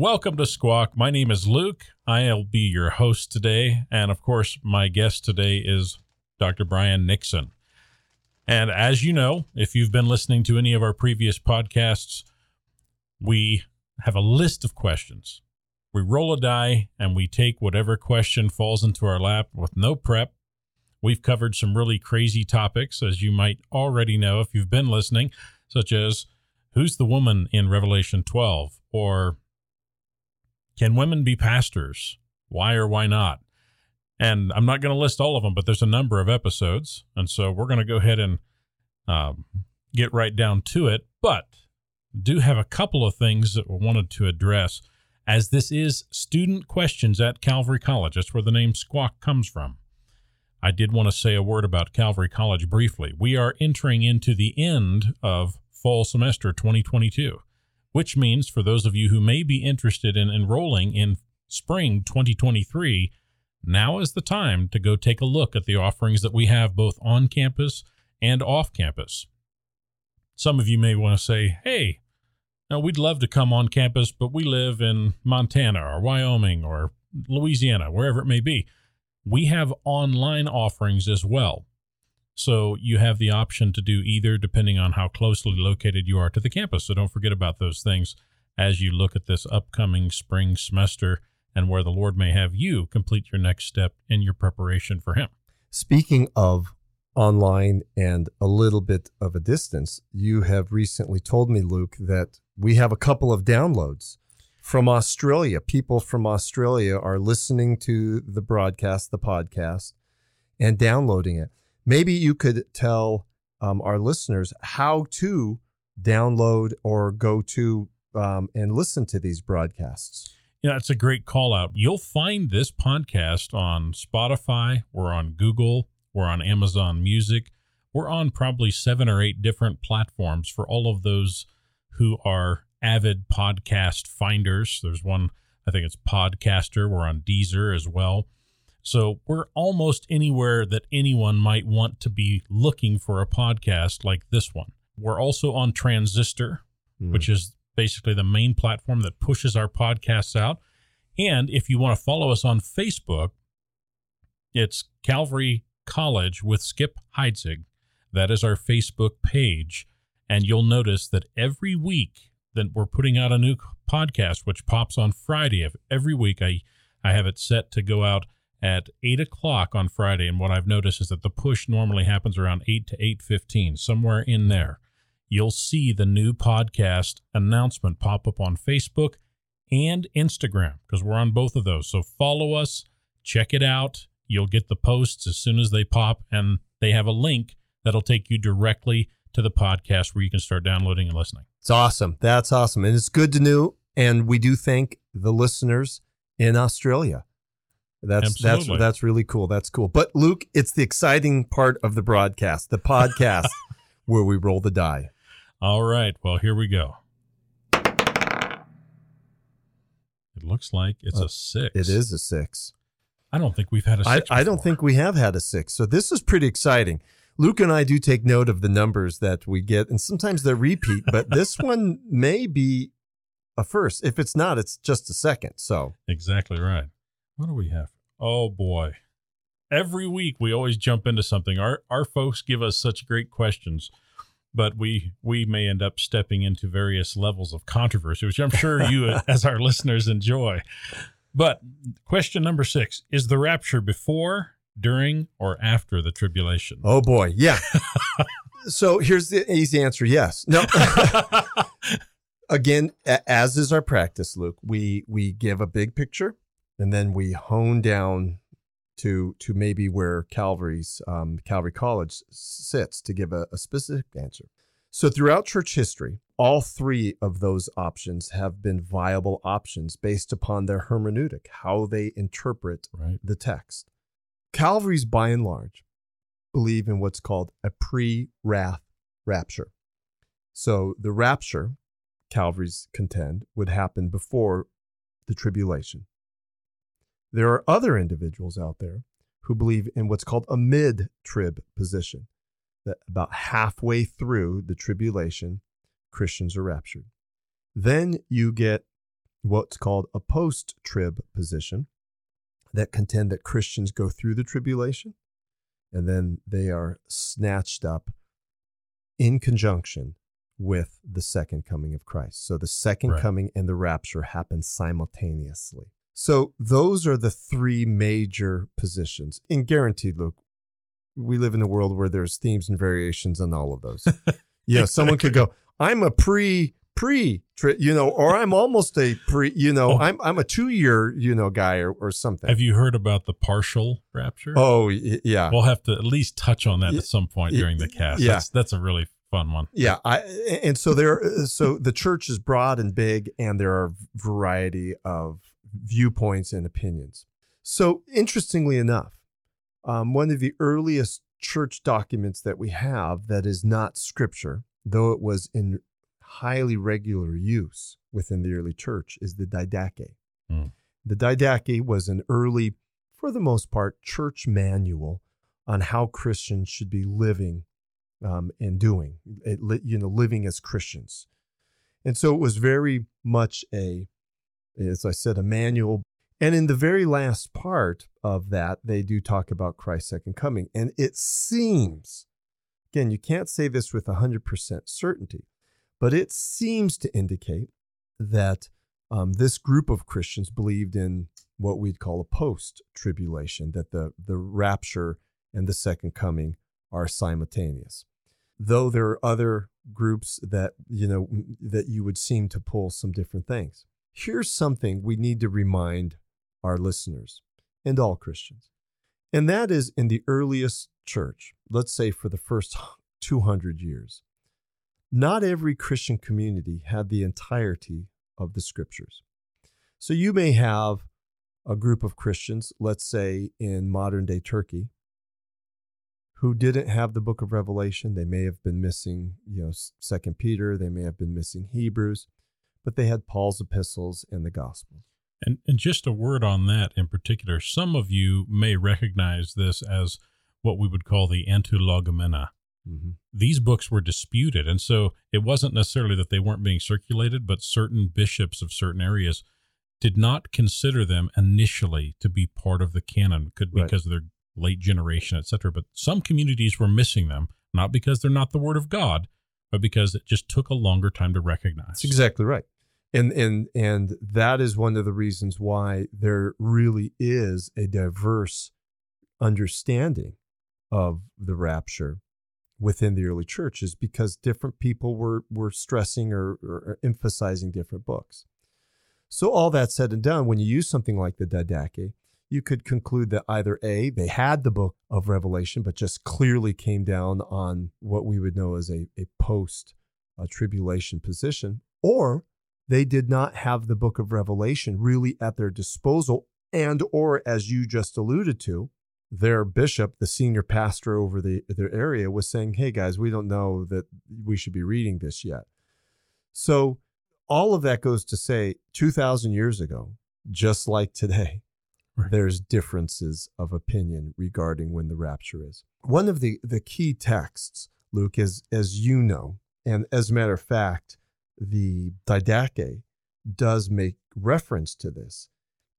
Welcome to Squawk. My name is Luke. I'll be your host today. And of course, my guest today is Dr. Brian Nixon. And as you know, if you've been listening to any of our previous podcasts, we have a list of questions. We roll a die and we take whatever question falls into our lap with no prep. We've covered some really crazy topics, as you might already know if you've been listening, such as who's the woman in Revelation 12? Or can women be pastors? Why or why not? And I'm not going to list all of them, but there's a number of episodes. And so we're going to go ahead and um, get right down to it. But do have a couple of things that we wanted to address as this is student questions at Calvary College. That's where the name Squawk comes from. I did want to say a word about Calvary College briefly. We are entering into the end of fall semester 2022, which means for those of you who may be interested in enrolling in spring 2023, now is the time to go take a look at the offerings that we have both on campus and off campus. Some of you may want to say, hey, now we'd love to come on campus, but we live in Montana or Wyoming or Louisiana, wherever it may be. We have online offerings as well. So you have the option to do either depending on how closely located you are to the campus. So don't forget about those things as you look at this upcoming spring semester and where the Lord may have you complete your next step in your preparation for Him. Speaking of online and a little bit of a distance, you have recently told me, Luke, that we have a couple of downloads from Australia. People from Australia are listening to the broadcast, the podcast, and downloading it. Maybe you could tell um, our listeners how to download or go to um, and listen to these broadcasts. Yeah, it's a great call out. You'll find this podcast on Spotify, we're on Google, we're on Amazon Music, we're on probably seven or eight different platforms for all of those who are avid podcast finders. There's one, I think it's Podcaster. We're on Deezer as well. So we're almost anywhere that anyone might want to be looking for a podcast like this one. We're also on Transistor, mm. which is basically the main platform that pushes our podcasts out. And if you want to follow us on Facebook, it's Calvary College with Skip Heitzig. That is our Facebook page. And you'll notice that every week that we're putting out a new podcast, which pops on Friday of every week, I, I have it set to go out at eight o'clock on Friday. And what I've noticed is that the push normally happens around eight to eight fifteen, somewhere in there you'll see the new podcast announcement pop up on Facebook and Instagram because we're on both of those. So follow us, check it out. You'll get the posts as soon as they pop, and they have a link that'll take you directly to the podcast where you can start downloading and listening. It's awesome. That's awesome. And it's good to know. And we do thank the listeners in Australia. That's Absolutely. that's that's really cool. That's cool. But Luke, it's the exciting part of the broadcast, the podcast where we roll the die. All right. Well, here we go. It looks like it's uh, a six. It is a six. I don't think we've had a six. I, I, don't think we have had a six. So this is pretty exciting. Luke and I do take note of the numbers that we get, and sometimes they repeat, but this one may be a first. If it's not, it's just a second. So exactly right. What do we have? Oh boy. Every week we always jump into something. Our our folks give us such great questions but we we may end up stepping into various levels of controversy, which I'm sure you, as our listeners, enjoy. But question number six is the rapture before, during, or after the tribulation? Oh boy, yeah. so here's the easy answer: yes. No. Again, as is our practice, Luke, we we give a big picture, and then we hone down to to maybe where Calvary's um, Calvary College sits to give a, a specific answer. So throughout church history, all three of those options have been viable options based upon their hermeneutic, how they interpret right. the text. Calvary's, by and large, believe in what's called a pre-wrath rapture. So the rapture, Calvary's contend, would happen before the tribulation. There are other individuals out there who believe in what's called a mid trib position, that about halfway through the tribulation, Christians are raptured. Then you get what's called a post trib position that contend that Christians go through the tribulation and then they are snatched up in conjunction with the second coming of Christ. So the second Right. coming and the rapture happen simultaneously. So those are the three major positions. And guaranteed, Luke, we live in a world where there's themes and variations on all of those. you know, someone could go, I'm a pre pre you know, or I'm almost a pre, you know, Oh. I'm I'm a two year, you know, guy or, or something. Have you heard about the partial rapture? oh yeah. We'll have to at least touch on that at some point during the cast. yeah. That's, that's a really fun one. Yeah, I and so there so the church is broad and big and there are variety of viewpoints and opinions. So interestingly enough, um, one of the earliest church documents that we have that is not scripture, though it was in highly regular use within the early church, is the Didache. Hmm. The Didache was an early, for the most part, church manual on how Christians should be living um, and doing, it, you know, living as Christians. And so it was very much a, as I said, a manual. And in the very last part of that, they do talk about Christ's second coming. And it seems, again, you can't say this with 100% certainty, but it seems to indicate that um, this group of Christians believed in what we'd call a post tribulation, that the, the rapture and the second coming are simultaneous. Though there are other groups that, you know, that you would seem to pull some different things. Here's something we need to remind our listeners and all Christians. And that is in the earliest church, let's say for the first 200 years, not every Christian community had the entirety of the scriptures. So you may have a group of Christians, let's say in modern day Turkey, who didn't have the book of Revelation. They may have been missing, you know, Second Peter. They may have been missing Hebrews, but they had Paul's epistles and the Gospels. And, and just a word on that in particular, some of you may recognize this as what we would call the Antilegomena. Mm-hmm. These books were disputed, and so it wasn't necessarily that they weren't being circulated, but certain bishops of certain areas did not consider them initially to be part of the canon, could Right. because of their late generation, etc. But some communities were missing them, not because they're not the word of God, but because it just took a longer time to recognize. That's exactly right. And and and that is one of the reasons why there really is a diverse understanding of the rapture within the early church is because different people were were stressing or, or emphasizing different books. So all that said and done, when you use something like the Didache, you could conclude that either A, they had the book of Revelation, but just clearly came down on what we would know as a, a post uh, tribulation position, or they did not have the book of Revelation really at their disposal, and or as you just alluded to, their bishop, the senior pastor over the their area, was saying, "Hey guys, we don't know that we should be reading this yet." So all of that goes to say 2000 years ago just like today Right. there's differences of opinion regarding when the rapture is one of the the key texts luke is as you know and as a matter of fact the didache does make reference to this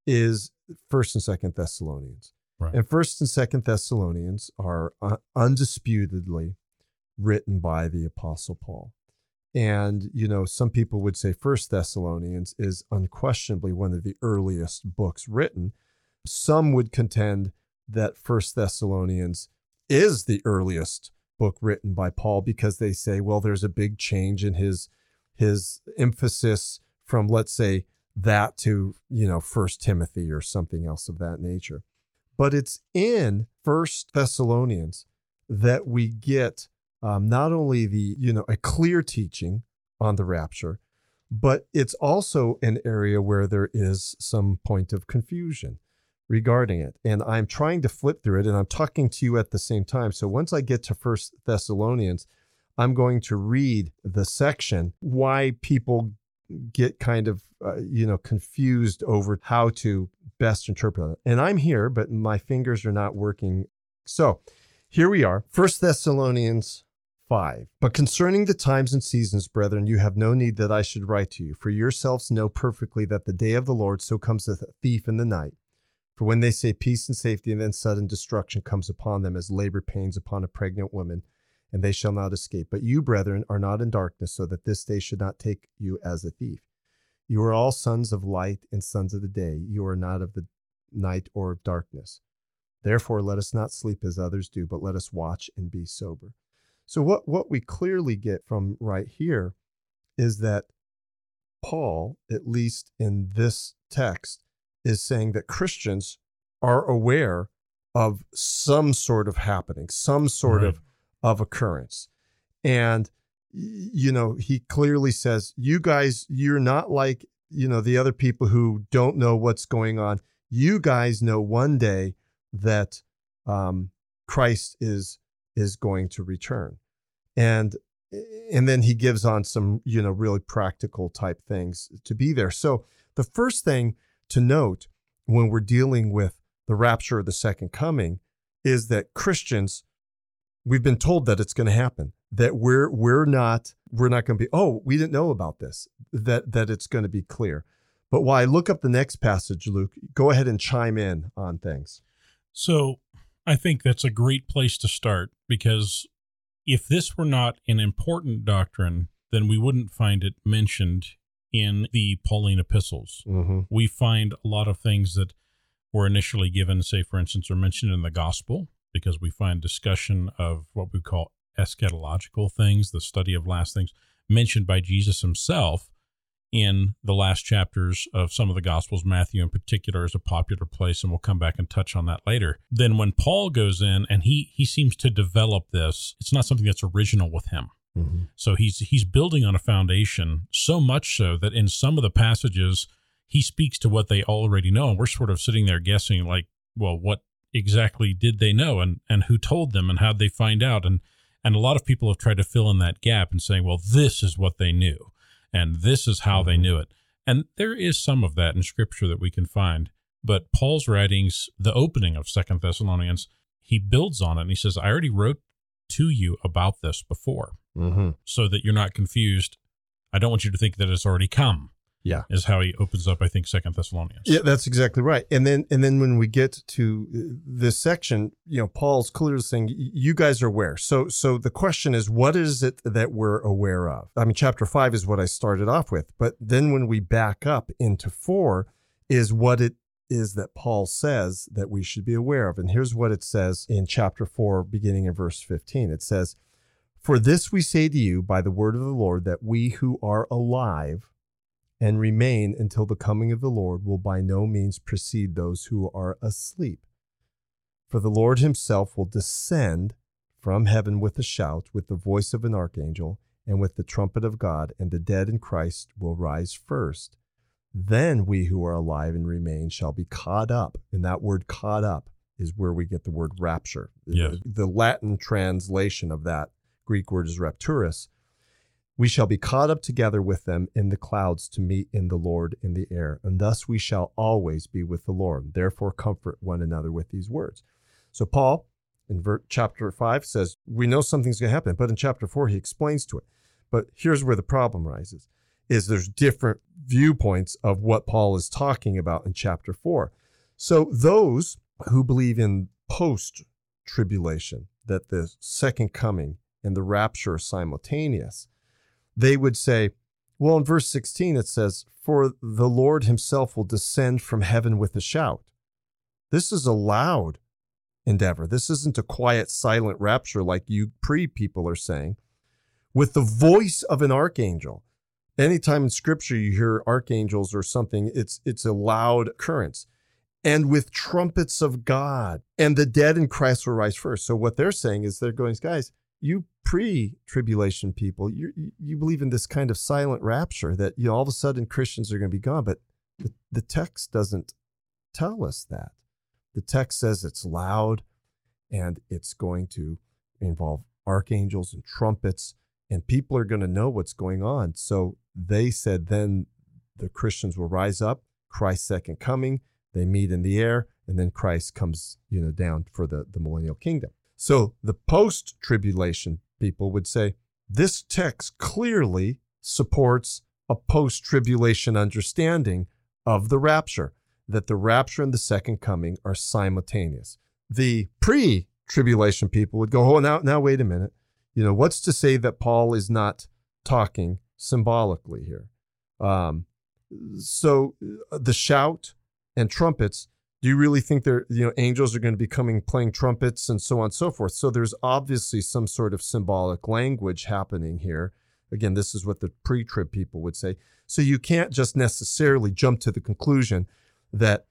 is first and second thessalonians. Right. and first and second thessalonians are uh, undisputedly written by the apostle paul. And you know some people would say first thessalonians is unquestionably one of the earliest books written. Some would contend that first thessalonians is the earliest book written by paul because they say well there's a big change in his his emphasis from let's say that to you know first timothy or something else of that nature. But it's in first thessalonians that we get um, not only the you know a clear teaching on the rapture but it's also an area where there is some point of confusion regarding it. And i'm trying to flip through it and i'm talking to you at the same time. So once i get to first thessalonians i'm going to read the section why people get kind of uh, you know confused over how to best interpret it. And i'm here but my fingers are not working. So here we are. First thessalonians 5. But concerning the times and seasons, brethren, you have no need that I should write to you, for yourselves know perfectly that the day of the Lord so comes as a thief in the night. For when they say peace and safety, and then sudden destruction comes upon them as labor pains upon a pregnant woman, and they shall not escape. But you, brethren, are not in darkness, so that this day should not take you as a thief. You are all sons of light and sons of the day. You are not of the night or of darkness. Therefore, let us not sleep as others do, but let us watch and be sober. So, what, what we clearly get from right here is that Paul, at least in this text, is saying that Christians are aware of some sort of happening, some sort Right. of, of occurrence. And, you know, he clearly says, you guys, you're not like, you know, the other people who don't know what's going on. You guys know one day that um, Christ is is going to return, and and then he gives on some you know really practical type things to be there. So the first thing to note when we're dealing with the rapture of the second coming is that Christians we've been told that it's going to happen that we're we're not we're not going to be oh we didn't know about this that that it's going to be clear but while I look up the next passage Luke go ahead and chime in on things So I think that's a great place to start because if this were not an important doctrine, then we wouldn't find it mentioned in the Pauline epistles. mm-hmm. We find a lot of things that were initially given, say, for instance, are mentioned in the gospel because we find discussion of what we call eschatological things, the study of last things, mentioned by Jesus himself in the last chapters of some of the gospels matthew in particular is a popular place and we'll come back and touch on that later then when paul goes in and he he seems to develop this it's not something that's original with him Mm-hmm. so he's he's building on a foundation so much so that in some of the passages he speaks to what they already know and we're sort of sitting there guessing like well what exactly did they know and and who told them and how'd they find out and and a lot of people have tried to fill in that gap and saying well this is what they knew and this is how they Mhm. knew it and there is some of that in scripture that we can find but paul's writings the opening of second thessalonians he builds on it and he says i already wrote to you about this before Mm-hmm. so that you're not confused. I don't want you to think that it's already come. Yeah. is how he opens up. I think Second Thessalonians. Yeah, that's exactly right. And then and then when we get to this section, you know, Paul's clearly saying you guys are aware. So so the question is what is it that we're aware of? I mean, chapter 5 is what I started off with, but then when we back up into 4 is what it is that Paul says that we should be aware of. And here's what it says in chapter 4 beginning in verse 15. It says, "For this we say to you by the word of the Lord that we who are alive and remain until the coming of the Lord will by no means precede those who are asleep. For the Lord himself will descend from heaven with a shout, with the voice of an archangel, and with the trumpet of God, and the dead in Christ will rise first. Then we who are alive and remain shall be caught up. And that word caught up is where we get the word rapture. Yes. The Latin translation of that Greek word is rapturus. We shall be caught up together with them in the clouds to meet in the Lord in the air, and thus we shall always be with the Lord. Therefore, comfort one another with these words. So, Paul in chapter 5 says, We know something's going to happen, but in chapter 4, he explains to it. But here's where the problem rises is there's different viewpoints of what Paul is talking about in chapter 4. So those who believe in post tribulation, that the second coming and the rapture are simultaneous, they would say, well, in verse 16, it says, For the Lord himself will descend from heaven with a shout. This is a loud endeavor. This isn't a quiet, silent rapture like you pre people are saying. With the voice of an archangel. Anytime in scripture you hear archangels or something, it's it's a loud occurrence. And with trumpets of God. And the dead in Christ will rise first. So what they're saying is they're going, guys, you pre-tribulation people, you you believe in this kind of silent rapture that you know, all of a sudden Christians are going to be gone, but the, the text doesn't tell us that. The text says it's loud and it's going to involve archangels and trumpets and people are going to know what's going on. So they said then the Christians will rise up, Christ's second coming, they meet in the air, and then Christ comes, you know, down for the, the millennial kingdom. So the post-tribulation people would say this text clearly supports a post tribulation understanding of the rapture, that the rapture and the second coming are simultaneous. The pre tribulation people would go, oh, now, now, wait a minute. You know, what's to say that Paul is not talking symbolically here? Um, so uh, the shout and trumpets do you really think they're you know angels are going to be coming playing trumpets and so on and so forth? So there's obviously some sort of symbolic language happening here. Again this is what the pre-trib people would say. So you can't just necessarily jump to the conclusion that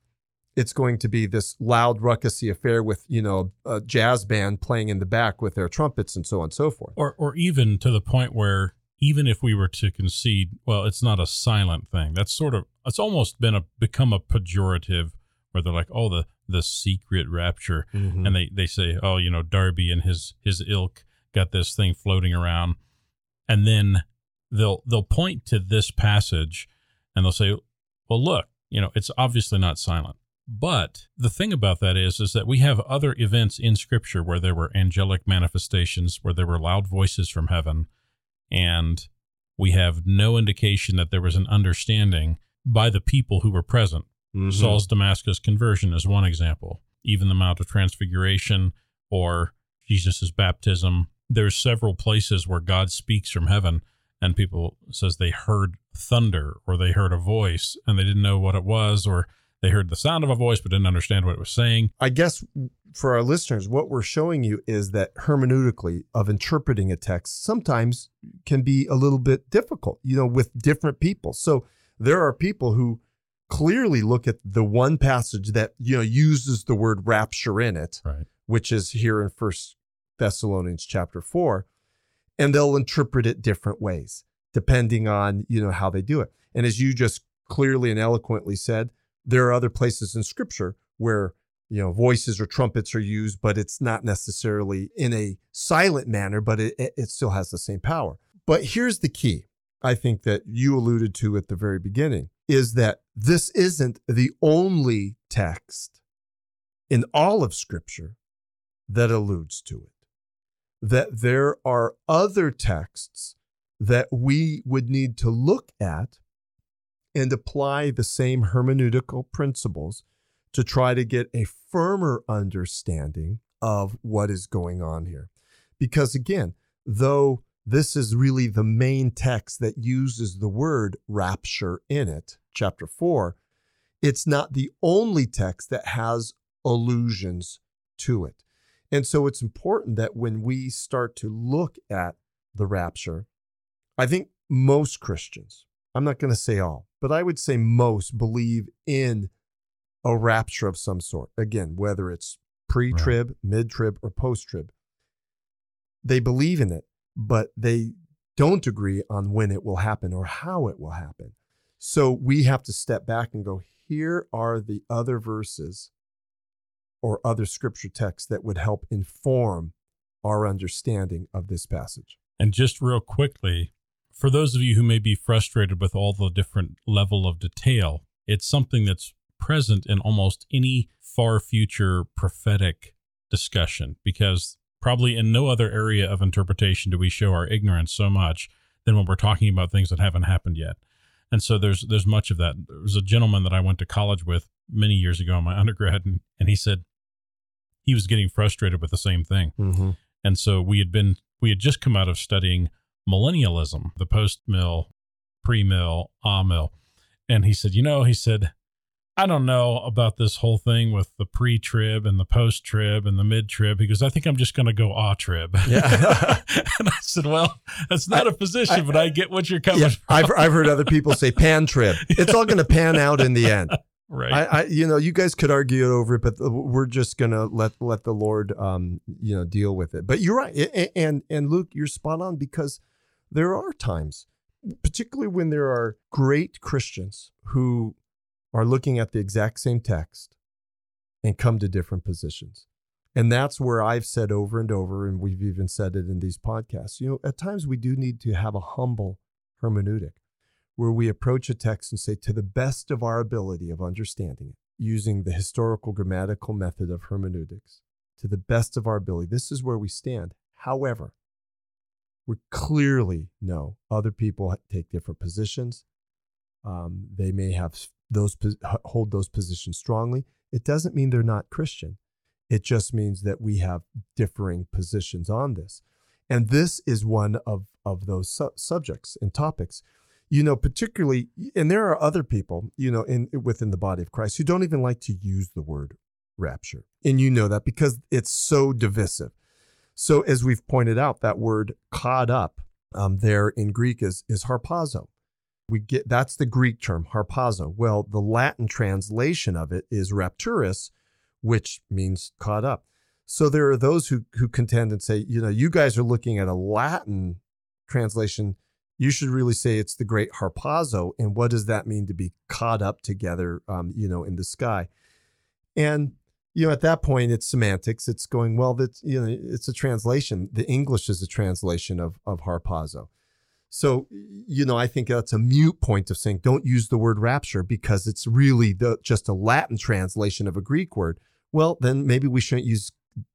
it's going to be this loud ruckusy affair with you know a jazz band playing in the back with their trumpets and so on and so forth. Or or even to the point where even if we were to concede well it's not a silent thing. That's sort of it's almost been a become a pejorative where they're like, oh, the the secret rapture, mm-hmm. and they they say, oh, you know, Darby and his his ilk got this thing floating around, and then they'll they'll point to this passage, and they'll say, well, look, you know, it's obviously not silent. But the thing about that is, is that we have other events in Scripture where there were angelic manifestations, where there were loud voices from heaven, and we have no indication that there was an understanding by the people who were present Mm-hmm. Saul's Damascus conversion is one example. Even the Mount of Transfiguration or Jesus' baptism. There's several places where God speaks from heaven and people says they heard thunder or they heard a voice and they didn't know what it was or they heard the sound of a voice but didn't understand what it was saying. I guess for our listeners, what we're showing you is that hermeneutically of interpreting a text sometimes can be a little bit difficult, you know, with different people. So there are people who clearly look at the one passage that you know uses the word rapture in it, right. which is here in First Thessalonians chapter four, and they'll interpret it different ways depending on you know how they do it. And as you just clearly and eloquently said, there are other places in Scripture where you know voices or trumpets are used, but it's not necessarily in a silent manner, but it, it still has the same power. But here's the key. I think that you alluded to at the very beginning is that this isn't the only text in all of Scripture that alludes to it. That there are other texts that we would need to look at and apply the same hermeneutical principles to try to get a firmer understanding of what is going on here. Because again, though this is really the main text that uses the word rapture in it, chapter 4. It's not the only text that has allusions to it. And so it's important that when we start to look at the rapture, I think most Christians, I'm not going to say all, but I would say most believe in a rapture of some sort. Again, whether it's pre trib, right. mid trib, or post trib, they believe in it but they don't agree on when it will happen or how it will happen. So we have to step back and go, here are the other verses or other scripture texts that would help inform our understanding of this passage. And just real quickly, for those of you who may be frustrated with all the different level of detail, it's something that's present in almost any far future prophetic discussion because Probably in no other area of interpretation do we show our ignorance so much than when we're talking about things that haven't happened yet. And so there's there's much of that. There was a gentleman that I went to college with many years ago in my undergrad, and, and he said he was getting frustrated with the same thing. Mm-hmm. And so we had been we had just come out of studying millennialism, the post mill, pre mill, ah mill. And he said, you know, he said, I don't know about this whole thing with the pre trib and the post trib and the mid trib because I think I'm just going to go ah trib. Yeah. and I said, well, that's not I, a position, I, but I get what you're coming yeah, from. I've, I've heard other people say pan trib. It's all going to pan out in the end. Right. I, I, you know, you guys could argue over it, but we're just gonna let let the Lord, um, you know, deal with it. But you're right, and and Luke, you're spot on because there are times, particularly when there are great Christians who are looking at the exact same text and come to different positions. And that's where I've said over and over, and we've even said it in these podcasts, you know, at times we do need to have a humble hermeneutic where we approach a text and say, to the best of our ability of understanding it, using the historical grammatical method of hermeneutics, to the best of our ability, this is where we stand. However, we clearly know other people take different positions. Um, they may have those hold those positions strongly. It doesn't mean they're not Christian. It just means that we have differing positions on this. And this is one of, of those su- subjects and topics. You know, particularly, and there are other people, you know, in within the body of Christ who don't even like to use the word rapture. And you know that because it's so divisive. So, as we've pointed out, that word caught up um, there in Greek is, is harpazo. We get that's the Greek term, harpazo. Well, the Latin translation of it is rapturus, which means caught up. So there are those who who contend and say, you know, you guys are looking at a Latin translation. You should really say it's the great harpazo. And what does that mean to be caught up together, um, you know, in the sky? And you know, at that point, it's semantics. It's going well. That you know, it's a translation. The English is a translation of of harpazo. So, you know, I think that's a mute point of saying don't use the word rapture because it's really the, just a Latin translation of a Greek word. Well, then maybe we shouldn't use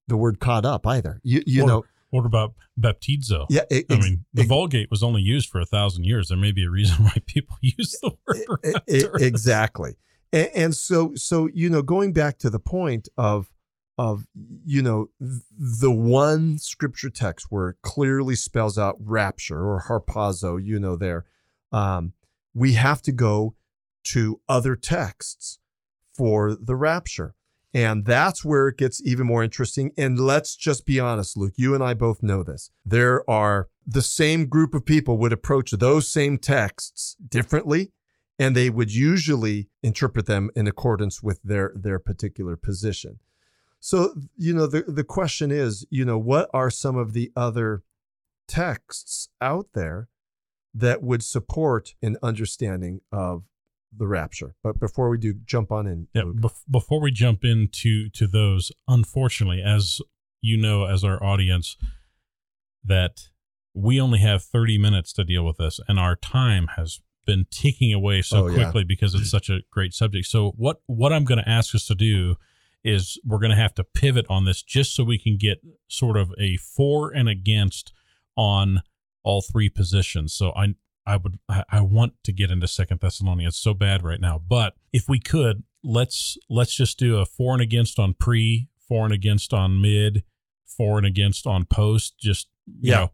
the word caught up either. You, you or, know, what about baptizo? Yeah, it, I mean, the it, Vulgate was only used for a thousand years. There may be a reason why people use the word exactly. And, and so, so you know, going back to the point of of you know the one scripture text where it clearly spells out rapture or harpazo you know there um, we have to go to other texts for the rapture and that's where it gets even more interesting. And let's just be honest, Luke, you and I both know this. There are the same group of people would approach those same texts differently, and they would usually interpret them in accordance with their, their particular position. So, you know, the, the question is, you know, what are some of the other texts out there that would support an understanding of the rapture. But before we do jump on in, yeah, bef- before we jump into to those, unfortunately, as you know, as our audience, that we only have 30 minutes to deal with this, and our time has been ticking away so oh, quickly yeah. because it's such a great subject. So what what I'm going to ask us to do is we're going to have to pivot on this just so we can get sort of a for and against on all three positions. So I I would I want to get into Second Thessalonians so bad right now. But if we could, let's let's just do a for and against on pre, for and against on mid, for and against on post. Just you yeah. know,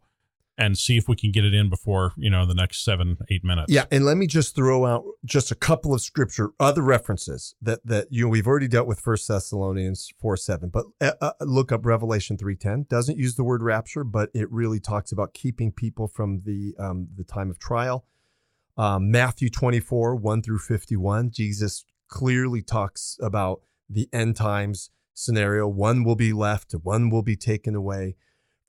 and see if we can get it in before you know the next seven eight minutes. Yeah and let me just throw out just a couple of scripture other references that that you know we've already dealt with first thessalonians 4 7 but uh, uh look up revelation 3.10 doesn't use the word rapture but it really talks about keeping people from the um, the time of trial. Um, matthew 24 1 through 51 jesus clearly talks about the end times scenario. One will be left one will be taken away.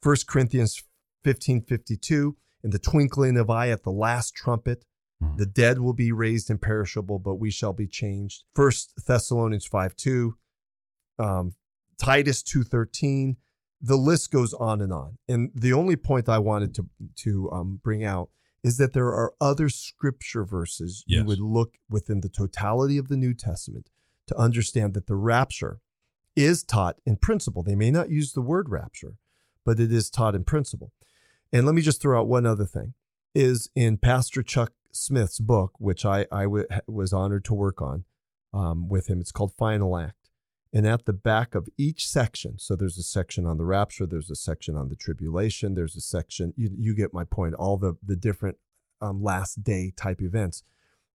First Corinthians 1552, in the twinkling of eye at the last trumpet, mm. the dead will be raised imperishable, but we shall be changed. First Thessalonians 5 2, um, Titus 2.13, the list goes on and on. And the only point I wanted to, to um, bring out is that there are other scripture verses yes. you would look within the totality of the New Testament to understand that the rapture is taught in principle. They may not use the word rapture, but it is taught in principle. And let me just throw out one other thing is in Pastor Chuck Smith's book, which I, I w- was honored to work on um, with him. It's called Final Act. And at the back of each section, so there's a section on the rapture, there's a section on the tribulation, there's a section, you, you get my point, all the, the different um, last day type events.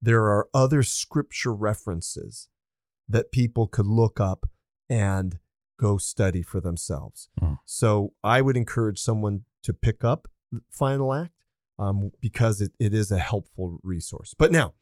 There are other scripture references that people could look up and go study for themselves. Mm. So I would encourage someone to pick up Final Act um, because it, it is a helpful resource. But now,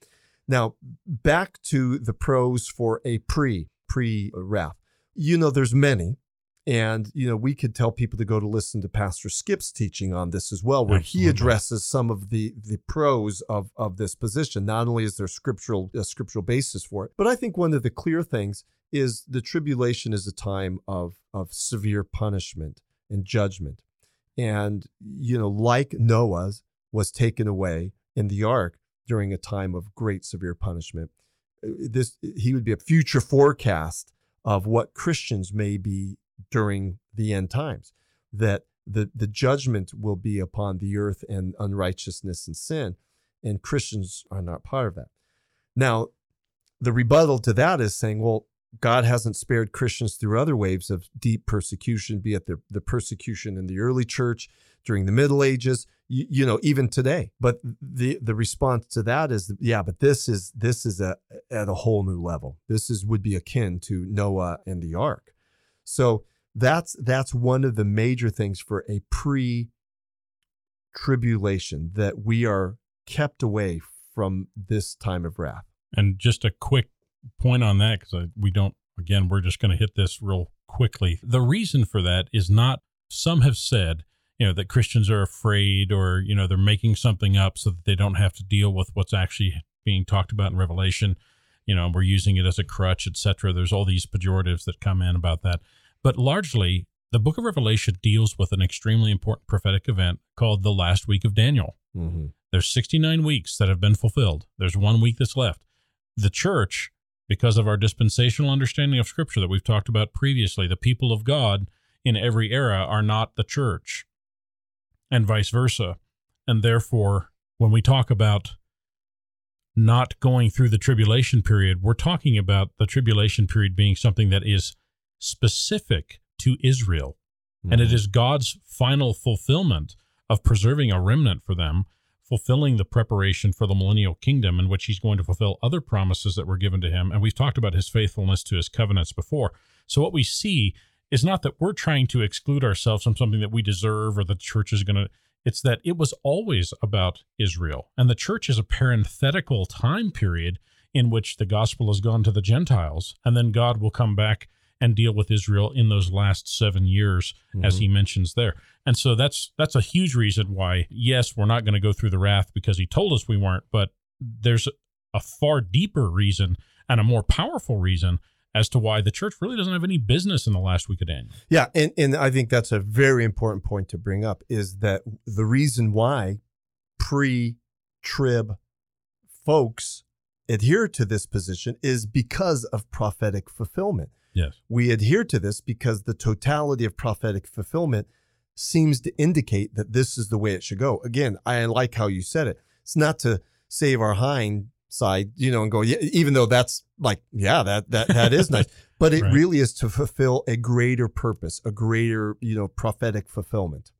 now back to the pros for a pre pre wrath. You know, there's many. And, you know, we could tell people to go to listen to Pastor Skip's teaching on this as well, where Absolutely. he addresses some of the the pros of, of this position. Not only is there scriptural a scriptural basis for it, but I think one of the clear things is the tribulation is a time of of severe punishment and judgment. And, you know, like Noah's was taken away in the ark during a time of great severe punishment. Uh, this he would be a future forecast of what Christians may be during the end times. That the the judgment will be upon the earth and unrighteousness and sin, and Christians are not part of that. Now, the rebuttal to that is saying, well, God hasn't spared Christians through other waves of deep persecution, be it the, the persecution in the early church during the Middle Ages, you, you, know, even today. But the the response to that is, yeah, but this is this is a, at a whole new level. This is would be akin to Noah and the ark. So that's that's one of the major things for a pre tribulation that we are kept away from this time of wrath. And just a quick point on that because we don't again we're just going to hit this real quickly. The reason for that is not some have said you know that Christians are afraid or you know they're making something up so that they don't have to deal with what's actually being talked about in Revelation. You know, we're using it as a crutch, etc. There's all these pejoratives that come in about that. But largely, the book of Revelation deals with an extremely important prophetic event called the last week of Daniel. Mm-hmm. There's 69 weeks that have been fulfilled. There's one week that's left. The church, because of our dispensational understanding of Scripture that we've talked about previously, the people of God in every era are not the church, and vice versa. And therefore, when we talk about not going through the tribulation period, we're talking about the tribulation period being something that is specific to Israel. Mm-hmm. And it mm-hmm. God's final fulfillment of preserving a remnant for them, fulfilling the preparation for the millennial kingdom in which he's going to fulfill other promises that were given to him. And we've talked about his faithfulness to his covenants before. So what we see is not that we're trying to exclude ourselves from something that we deserve or the church is going to it's that it was always about Israel. And the church is a parenthetical time period in which the gospel has gone to the Gentiles. And then God will come back and deal with Israel in those last seven years, mm-hmm. as he mentions there. And so that's that's a huge reason why, yes, we're not going to go through the wrath because he told us we weren't, but there's a far deeper reason and a more powerful reason as to why the church really doesn't have any business in the last week of Daniel. Yeah, and, and I think that's a very important point to bring up is that the reason why pre-trib folks adhere to this position is because of prophetic fulfillment. Yes. We adhere to this because the totality of prophetic fulfillment seems to indicate that this is the way it should go. Again, I like how you said it. It's not to save our hind side, you know, and go, yeah, even though that's like, yeah, that that that is nice. But it right. really is to fulfill a greater purpose, a greater, you know, prophetic fulfillment.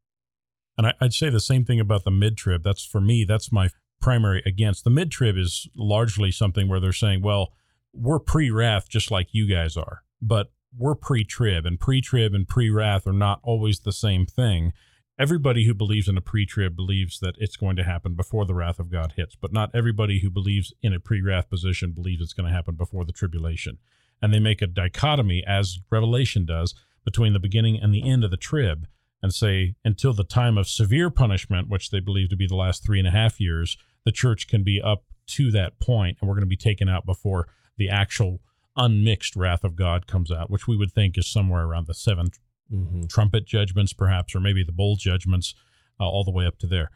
And I, would say the same thing about the mid trib. That's for me, that's my primary against. The mid trib is largely something where they're saying, well, we're pre wrath just like you guys are but we're pre-trib and pre-trib and pre-wrath are not always the same thing. Everybody who believes in a pre-trib believes that it's going to happen before the wrath of god hits but not everybody who believes in a pre-wrath position believes it's going to happen before the tribulation. And they make a dichotomy as revelation does between the beginning and the end of the trib and say until the time of severe punishment which they believe to be the last three and a half years the church can be up to that point and we're going to be taken out before the actual unmixed wrath of God comes out, which we would think is somewhere around the 7 mm-hmm. trumpet judgments, perhaps, or maybe the bowl judgments, uh, all the way up to there.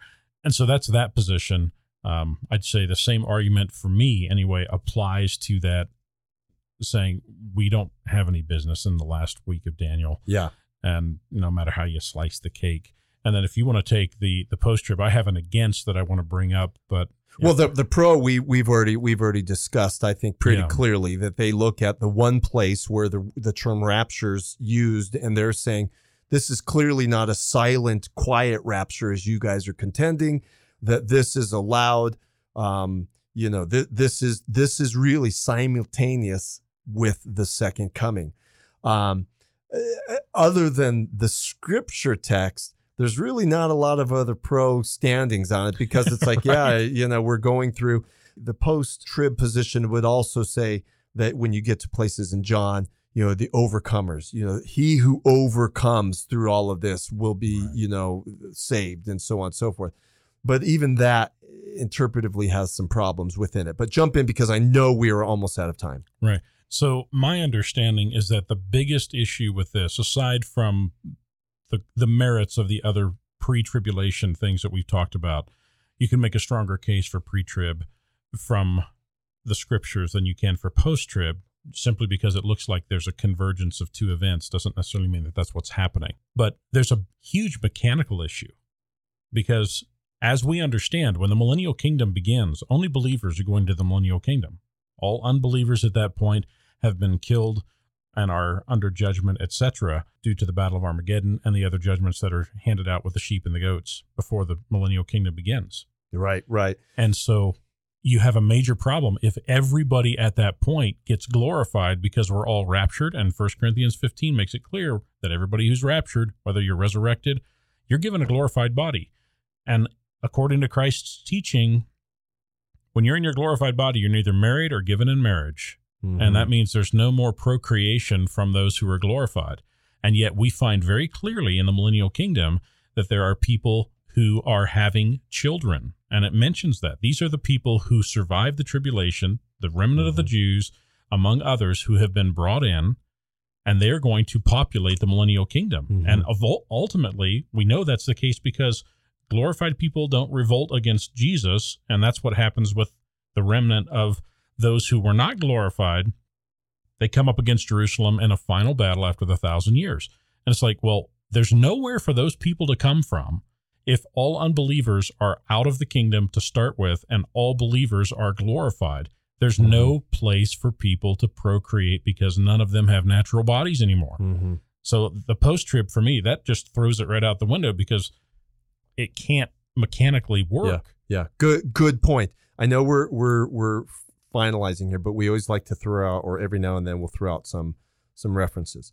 And so that's that position. Um, I'd say the same argument for me, anyway, applies to that saying we don't have any business in the last week of Daniel. Yeah. And no matter how you slice the cake. And then if you want to take the the post trib, I have an against that I want to bring up, but well, the the pro we we've already we've already discussed. I think pretty yeah. clearly that they look at the one place where the the term raptures used, and they're saying this is clearly not a silent, quiet rapture as you guys are contending. That this is allowed. Um, you know, th- this is this is really simultaneous with the second coming. Um, uh, other than the scripture text, there's really not a lot of other pro standings on it because it's like, right. yeah, you know, we're going through the post trib position would also say that when you get to places in John, you know, the overcomers, you know, he who overcomes through all of this will be, right. you know, saved and so on and so forth. But even that interpretively has some problems within it. But jump in because I know we are almost out of time. Right. So my understanding is that the biggest issue with this, aside from the the merits of the other pre-tribulation things that we've talked about, you can make a stronger case for pre-trib from the scriptures than you can for post-trib, simply because it looks like there's a convergence of two events doesn't necessarily mean that that's what's happening. But there's a huge mechanical issue because as we understand, when the millennial kingdom begins, only believers are going to the millennial kingdom. All unbelievers at that point have been killed and are under judgment, etc., due to the Battle of Armageddon and the other judgments that are handed out with the sheep and the goats before the millennial kingdom begins. Right, right. And so you have a major problem if everybody at that point gets glorified because we're all raptured. And 1 Corinthians 15 makes it clear that everybody who's raptured, whether you're resurrected, you're given a glorified body. And according to Christ's teaching, when you're in your glorified body, you're neither married or given in marriage. Mm-hmm. And that means there's no more procreation from those who are glorified. And yet we find very clearly in the millennial kingdom that there are people who are having children. And it mentions that these are the people who survived the tribulation, the remnant mm-hmm. of the mm-hmm. Jews, among others, who have been brought in, and they're going to populate the millennial kingdom. Mm-hmm. And ultimately, we know that's the case because glorified people don't revolt against Jesus. And that's what happens with the remnant of those who were not glorified. They come up against Jerusalem in a final battle after the thousand years. And it's like, well, there's nowhere for those people to come from if all unbelievers are out of the kingdom to start with and all believers are glorified. There's mm-hmm. no place for people to procreate because none of them have natural bodies anymore. Mm-hmm. So the post trib for me, that just throws it right out the window because it can't mechanically work. Yeah, yeah. Good good point. I know we're we're we're finalizing here, but we always like to throw out, or every now and then we'll throw out some some references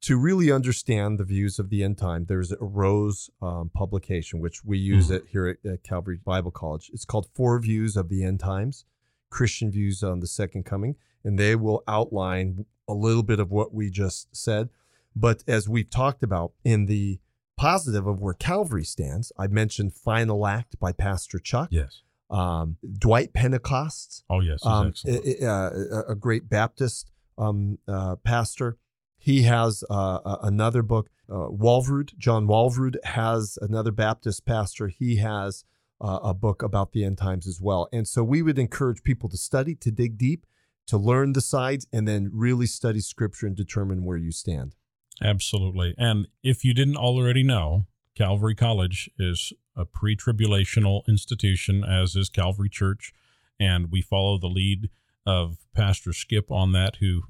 to really understand the views of the end time. There's a Rose um, publication which we use mm-hmm. it here at, at Calvary Bible College. It's called Four Views of the End Times: Christian Views on the Second Coming, and they will outline a little bit of what we just said. But as we've talked about in the positive of where Calvary stands, I mentioned Final Act by Pastor Chuck. Yes um, Dwight Pentecost. Oh yes, um, a, a, great Baptist um, uh, pastor. He has uh, another book. Uh, Walvoord, John Walvoord has another Baptist pastor. He has uh, a book about the end times as well. And so we would encourage people to study, to dig deep, to learn the sides, and then really study Scripture and determine where you stand. Absolutely. And if you didn't already know, Calvary College is a pre tribulational institution, as is Calvary Church. And we follow the lead of Pastor Skip on that, who,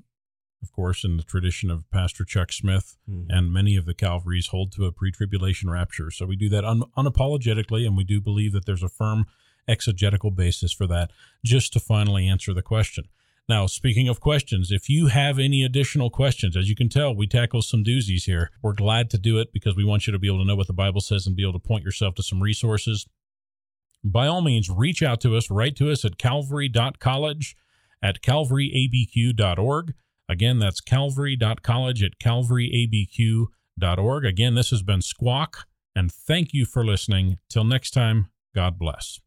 of course, in the tradition of Pastor Chuck Smith mm-hmm. and many of the Calvaries hold to a pre tribulation rapture. So we do that un- unapologetically, and we do believe that there's a firm exegetical basis for that. Just to finally answer the question now, speaking of questions, if you have any additional questions, as you can tell, we tackle some doozies here. We're glad to do it because we want you to be able to know what the Bible says and be able to point yourself to some resources. By all means, reach out to us, write to us at calvary.college at calvaryabq.org. Again, that's calvary.college at calvaryabq.org. Again, this has been Squawk, and thank you for listening. Till next time, God bless.